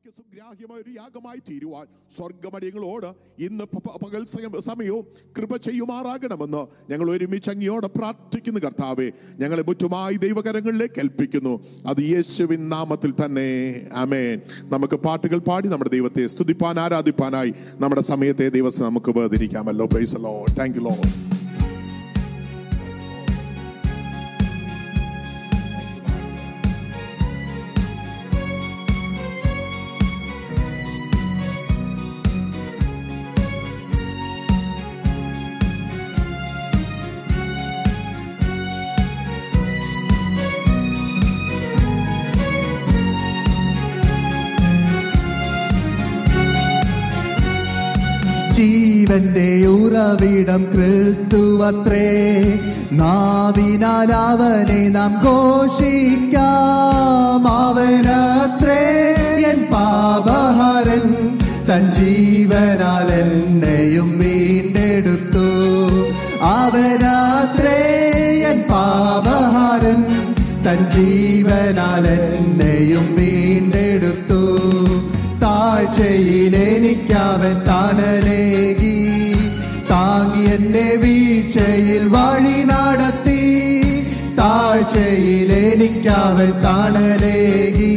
അങ്ങേക്ക് സുഗ്രാഹ്യമായ ഒരു യാഗമായി തീരുവാൻ സ്വർഗമടിയങ്ങളോട് ഇന്ന് പകൽ സമയവും കൃപ ചെയ്യുമാറാകണമെന്ന് ഞങ്ങൾ ഒരുമിച്ച് അങ്ങയോട് പ്രാർത്ഥിക്കുന്നു കർത്താവെ. ഞങ്ങളെ മുറ്റുമായി ദൈവകരങ്ങളിലേക്ക് ഏൽപ്പിക്കുന്നു. അത് യേശുവിൻ നാമത്തിൽ തന്നെ. അമേൻ നമുക്ക് പാട്ടുകൾ പാടി നമ്മുടെ ദൈവത്തെ സ്തുതിപ്പാൻ ആരാധിപ്പാനായി നമ്മുടെ സമയത്തെ ദിവസം നമുക്ക് വേദിരിക്കാമല്ലോ പ്രൈസ് താങ്ക് യു ലോ ജീവന്റെ ഉറവിടം ക്രിസ്തുവത്രേ. നാവിനാൽ അവനെ നാം ഘോഷിക്കാം. അവനത്രേ എൻ പാപഹരൻ. തൻ ജീവനാൽ എന്നെയും വീണ്ടെടുത്തു. അവനത്രേ എൻ പാപഹരൻ. തൻ ജീവനാൽ എന്നെയും വീണ്ടെടുത്തു. താഴ്ചയിലെനിക്കാവൻ താങ്ങി എന്നെ വീഴ്ചയിൽ വഴി നടത്തി താഴ്ചയിൽ തണലേകി.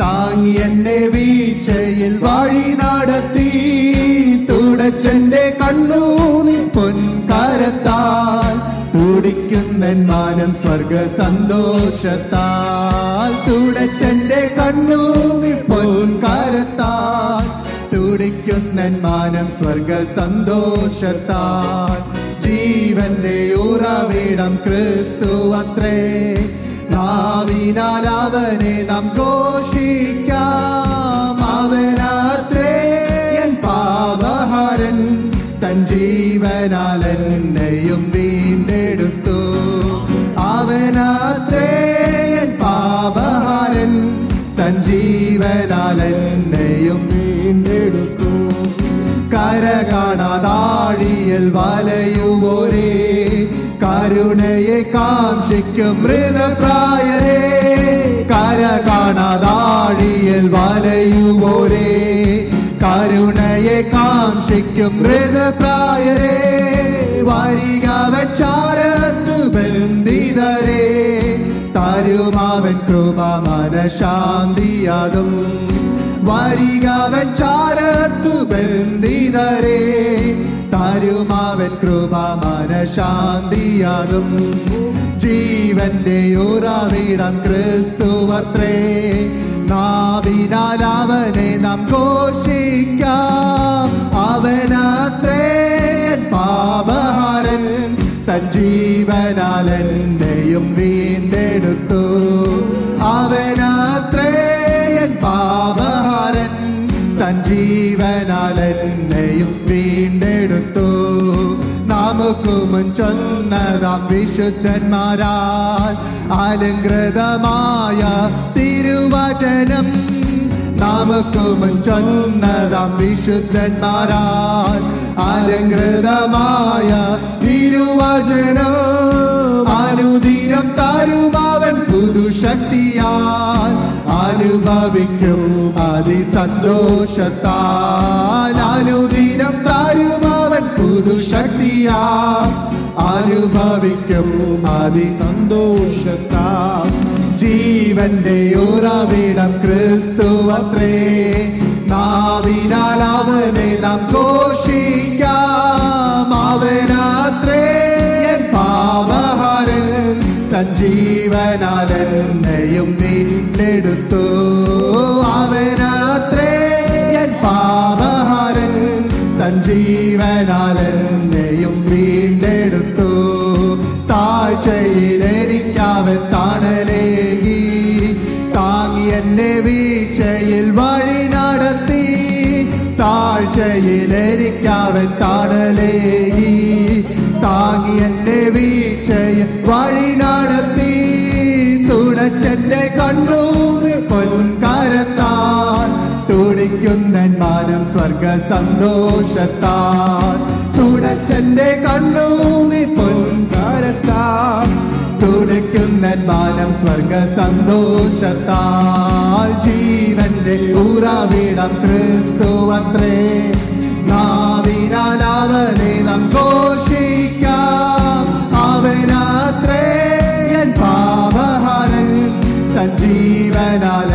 താങ്ങി എന്നെ വീഴ്ചയിൽ വഴി നടത്തി തുടച്ചെന്റെ കണ്ണൂനി പൊൻകരത്താൽ തുടിക്കുന്നൻ മാനം സ്വർഗ സന്തോഷത്താൽ തുടച്ചെന്റെ കണ്ണൂനി പൊൻകരത്താൽ തുടിക്കുന്നൻ മാനം സ്വർഗ സന്തോഷത്താൽ. ജീവന്റെ ഉറവിടം ക്രിസ്തു അത്രേ. നാവിനാൽ അവനെ നാം ഘോഷിക്കാം. അവനത്രേ. എൻ പാപഹരൻ തൻ ജീവനാൽ എന്നെയും വീണ്ടെടുത്തു. അവനത്രേ. എൻ പാപഹരൻ തൻ ജീവനാൽ കര കാണാതാഴിയിൽ വലയുവോരേ കരുണയെ കാംക്ഷിക്കും മൃതപ്രായരേ. കര കാണാതാഴിയിൽ വലയുമോരേ. കരുണയെ കാംക്ഷിക്കും മൃതപ്രായരേ. വരിക വെച്ചാരത്ത് ബന്ധിതരേ. തരുമാവൻ കൃപ മനശാന്തിയാകും വരിക വെച്ചാരത്തു ബന്ധിതരെ തരുമാവൻ കൃപ ജീവന്റെ ഉറവിടം ക്രിസ്തുവത്രേ നാവിനാൽ അവനെ നാം ഘോഷിക്കാം. അവനത്രേ പാപഹാരൻ തൻ ജീവനാൽ എന്നെയും വീണ്ടെടുത്തു. അവനത്രേ പാപഹാരൻ തൻ എന്നെയും വീണ്ടെടുത്തു. നമുക്ക് മുൻ ചൊന്നതാം വിശുദ്ധന്മാരാൽ അലങ്കൃതമായ തിരുവചനം. നമുക്ക് മുൻ ചൊന്നതാം വിശുദ്ധന്മാരാൽ അലങ്കൃതമായ തിരുവചനം. അനുദിനം തരുമാവൻ പുതുശക്തിയാൽ അനുഭവിക്കും അതിസന്തോഷത്താൽ അനുദിനം താരുമാവൻ പുതുശക്തിയാ. അനുഭവിക്കും അതിസന്തോഷത്താ. ജീവന്റെ ഉറവിടം ക്രിസ്തുവത്രേ. നാവിനാൽ അവനെ നാം ഘോഷിക്കാം. തൻ ജീവനാൽ എന്നെയും വീണ്ടെടുത്തു. അവനത്രേ എൻ പാപഹാരൻ തൻ ജീവനാൽ എന്നെയും വീണ്ടെടുത്തു. താഴ്ചയിൽ എനിക്കവൻ തണലേകി താങ്ങി എന്നെ വീഴ്ചയിൽ വഴി നടത്തി. താഴ്ചയിൽ എനിക്കവൻ തണലേകി. താങ്ങി എന്നെ വീഴ്ചയിൽ വഴി നടത്തി. തുടച്ചെന്റെ കണ്ണൂരിൽ പൊൻകരത്താൽ. തുടിക്കുന്നൻ മാനം സ്വർഗ സന്തോഷത്താൽ തുടച്ചെന്റെ കണ്ണൂരിൽ പൊൻകരത്താൽ. തുടിക്കുന്നൻ മാനം സ്വർഗ സന്തോഷത്താൽ ജീവന്റെ ഊറാവിടം ക്രിസ്തുവത്രേ തൻ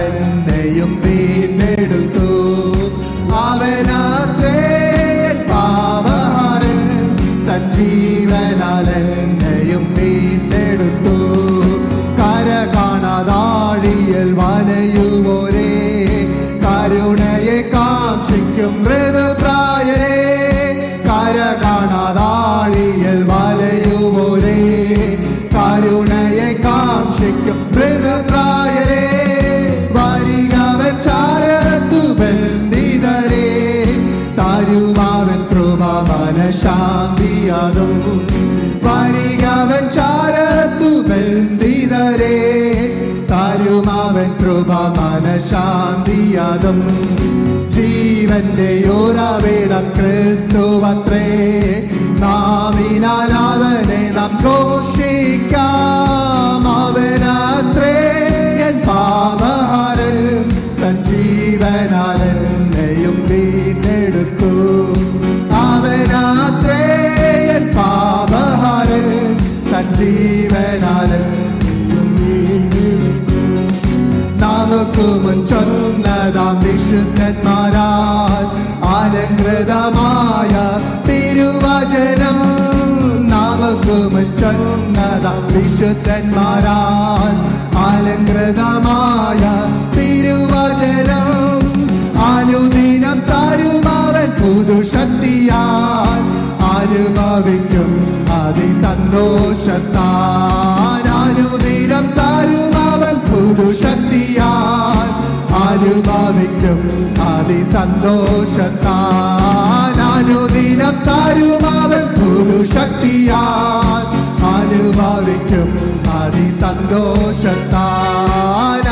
മനഃശാന്തിയതും ജീവന്റെ യോരാവേട ക്രിസ്തുവത്രേ അവനെ നാം ഘോഷിക്കാം. അവനത്രേ എൻ പാപഹരൻ തൻ ജീവനാൽ എന്നെയും വീണ്ടെടുത്തു. ചൊന്നതാം വിശുദ്ധന്മാരാൽ അലങ്കൃതമായ തിരുവചനം നമുക്ക് മുൻ ചൊന്നതാം വിശുദ്ധന്മാരാൽ അതിസന്തോഷത്താൽ താരുമാവൻ പുതുശക്തിയാൽ അനുഭവിക്കും സന്തോഷത്താനുദിനം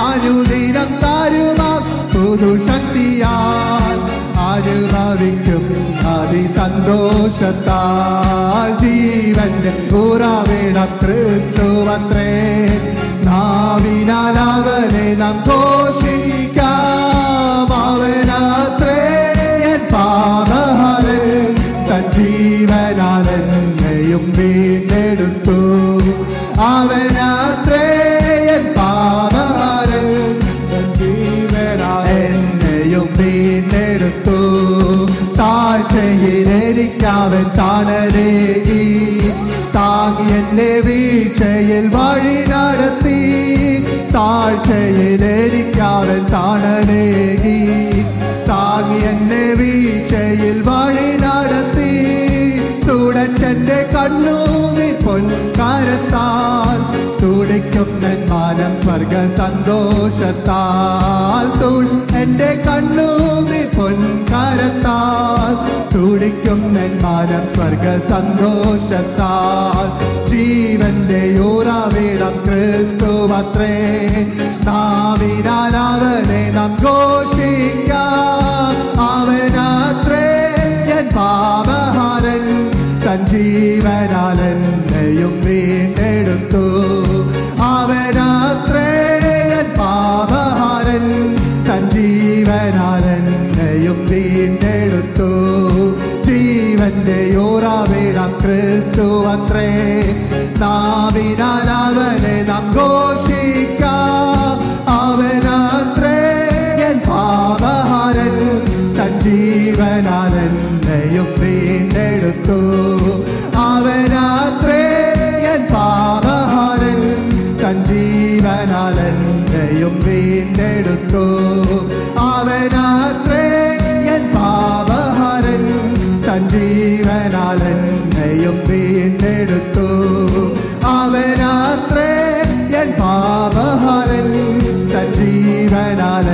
അനുദിനം തരുമാ പുതുശക്തിയാൽ അനുഭവിക്കും അതിസന്തോഷത്താൽ ജീവന്റെ ഉറവിടം ക്രിസ്തുവത്രേ നാവിനാൽ നാം ഘോഷിക്കാം. സന്തോഷത്താൽ തുൾ എന്റെ കണ്ണൂതി പൊൻകാരത്താൽ തുടിക്കും നെന്മാനം സ്വർഗ സന്തോഷത്താൽ ജീവന്റെ ഊറാവിടം ക്രിസ്തുവത്രേ നാവിനാൽ അവനെ നാം ഘോഷിക്കാം. അവനാത്രേ എൻ പാപഹാരൻ തൻ ജീവനാൽ എന്നെയും വീണ്ടെടുത്തു. തൻ ജീവനാൽ എന്നെയും വീണ്ടെടുത്തു ജീവന്റെ യോറാവിടം ക്രിസ്തുവത്രേ നാവിനാൽ അവനെ നാം ഘോഷിക്കാം. അവനത്രേ. എൻ പാപഹാരൻ തൻ ജീവനാൽ എന്നെയും വീണ്ടെടുത്തു അവനത്രേ. എൻ തൻ ജീവനാൽ എന്നെയും വീണ്ടെടുത്തു. അവനാത്രേ എൻ പാപഹാരൻ തൻ ജീവനാൽ എന്നെയും വീണ്ടെടുത്തു. അവനാത്രേ എൻ പാപഹാരൻ തൻ ജീവനാൽ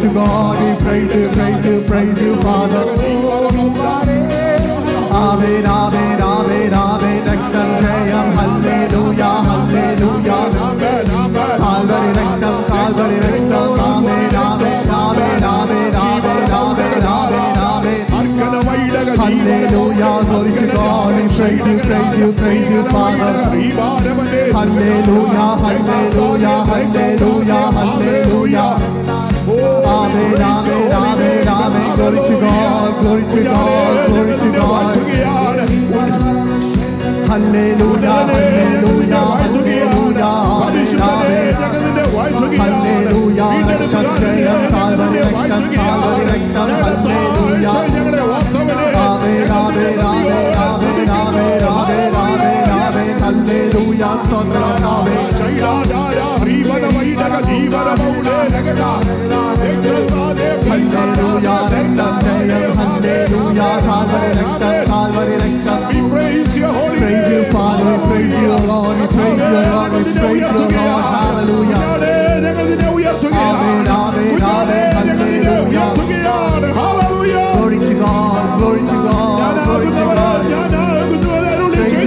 to God, we praise you, praise you, praise you, Father. Amen, amen, amen, amen. Raktam um, Jayam, hallelujah, hallelujah. Calvary Raktam, Calvary Raktam, amen, amen, amen, amen, amen, amen, amen, amen. Hallelujah, glory to God, we praise you, praise you, praise you, Father. Hallelujah, hallelujah, hallelujah. Glory to God, glory to God. Hallelujah,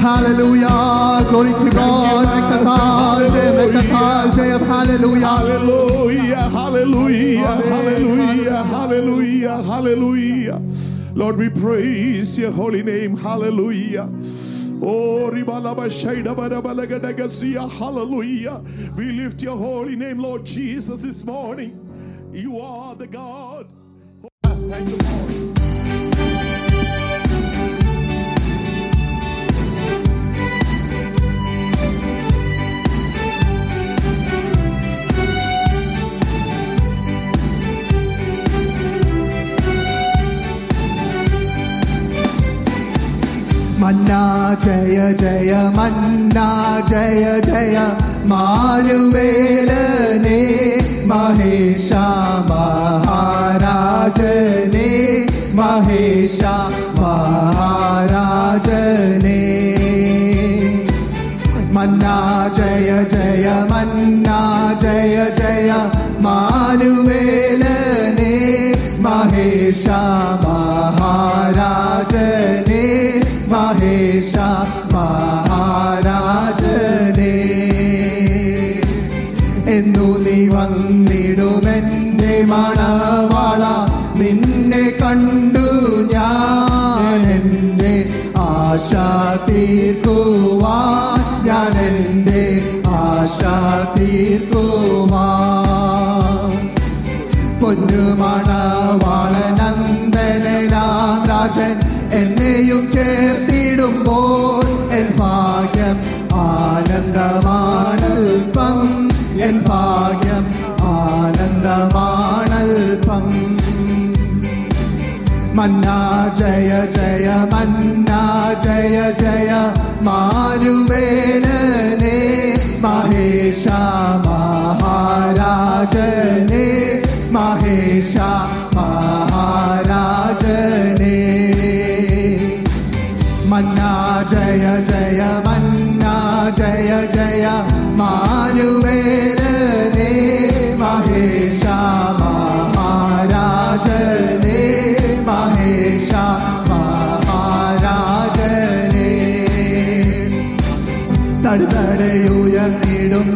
Hallelujah, glory to God. Make the heart, make the heart, say Hallelujah. Hallelujah hallelujah, hallelujah, hallelujah. Lord, we praise your holy name. Hallelujah. Oh, hallelujah. We lift your holy name, Lord Jesus, this morning. You are the God. मन्ना जय जय मन्ना जय जय मारुवेरने महेशा महाराजने महेशा महाराजने। मन्ना जय जय मन्ना जय जय എന്നു നീ വന്നിടുമെന്റെ മണവാള നിന്നെ കണ്ടു ഞാൻ എന്റെ ആശ തീർക്കുവാൻ ഞാൻ എന്റെ ആശ തീർക്കുവാൻ. നന്ദന രാജൻ എന്നെയും ചേർത്തിടുമ്പോൾ मन्ना जय जय मन्ना जय जय मारुवेरने महेशा महाराजने महेशा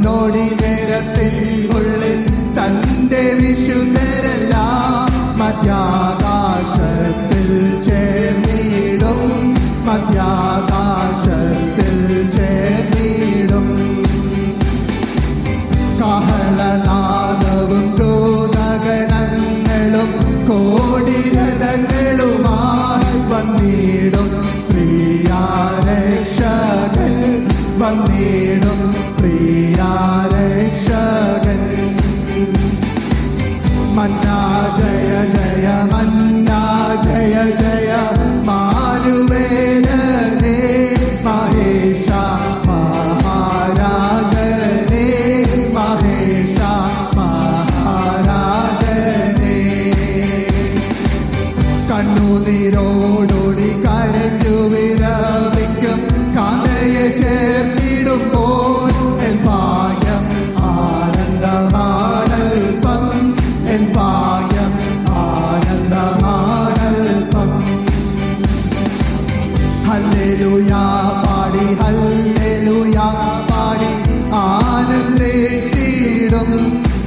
നൊടി നേരത്തിൽ ഉള്ളിൽ തന്റെ വിശുദ്ധരെല്ലാം മധ്യാകാശത്തിൽ ചേർന്നിടും മധ്യാകാശത്തിൽ ചേർന്നിടും. കാഹളനാദവും ക്രോതഗണങ്ങളും കോടി രഥങ്ങളുമായി വന്നിടും പ്രിയാരക്ഷകൻ വന്നി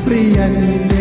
priyanne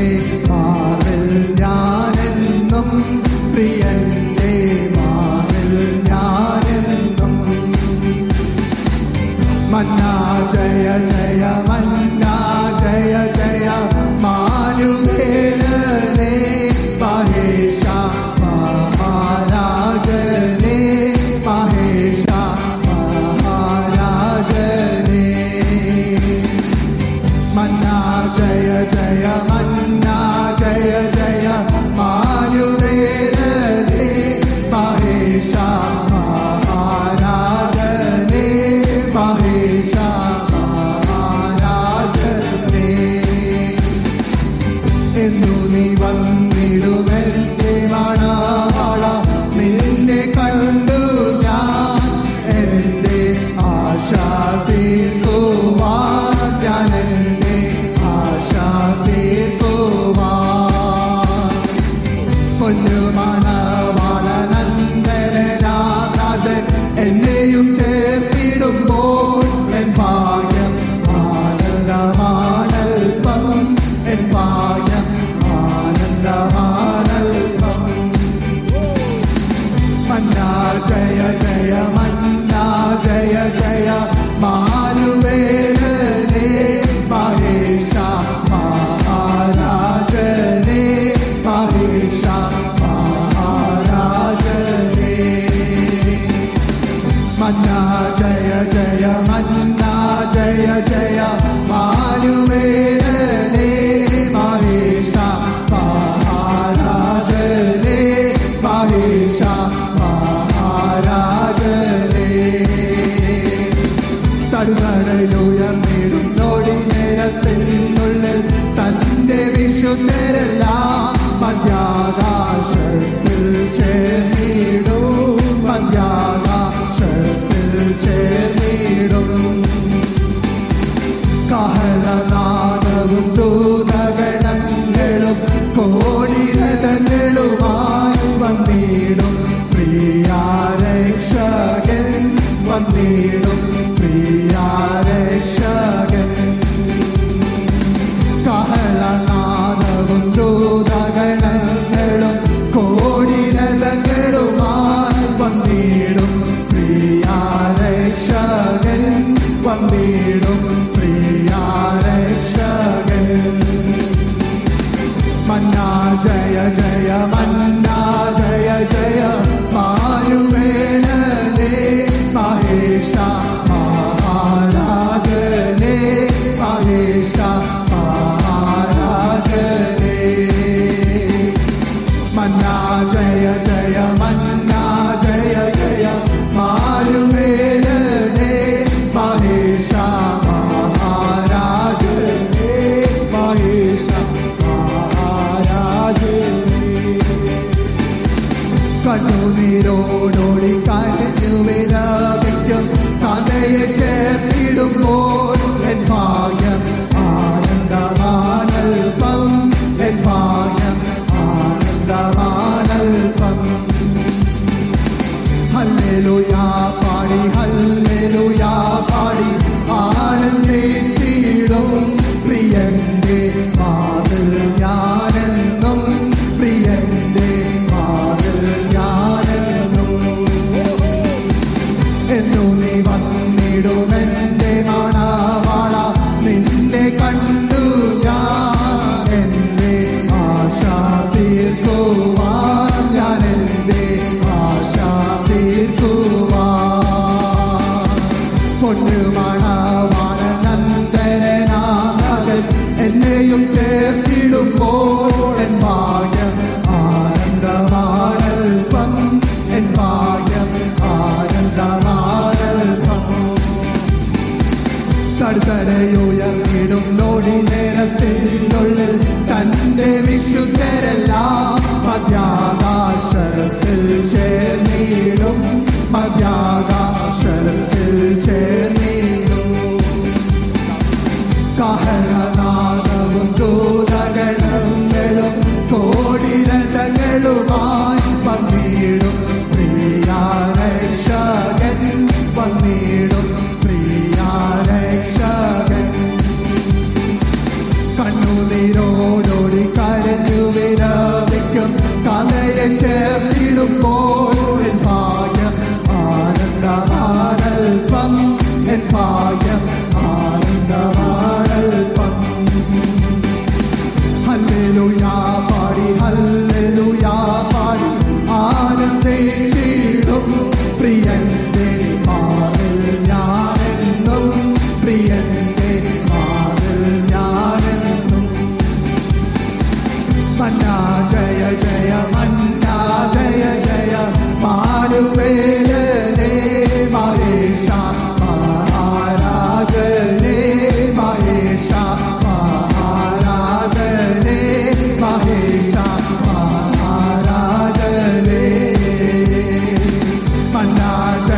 കുളിരോടോടി കാറ്റു വിരാപിക്കും കഥയെ ചേർത്തിടുമ്പോൾ എൻ ഭാഗ്യം ആനന്ദമാണൽപ്പം എൻ ഭാഗ്യം ആനന്ദമാണൽപ്പം ഹല്ലേലുയാ പാടി ഹല്ലേലുയാ വാനനന്ദനാകൻ എന്നെയും ചേർത്ത് I'm not.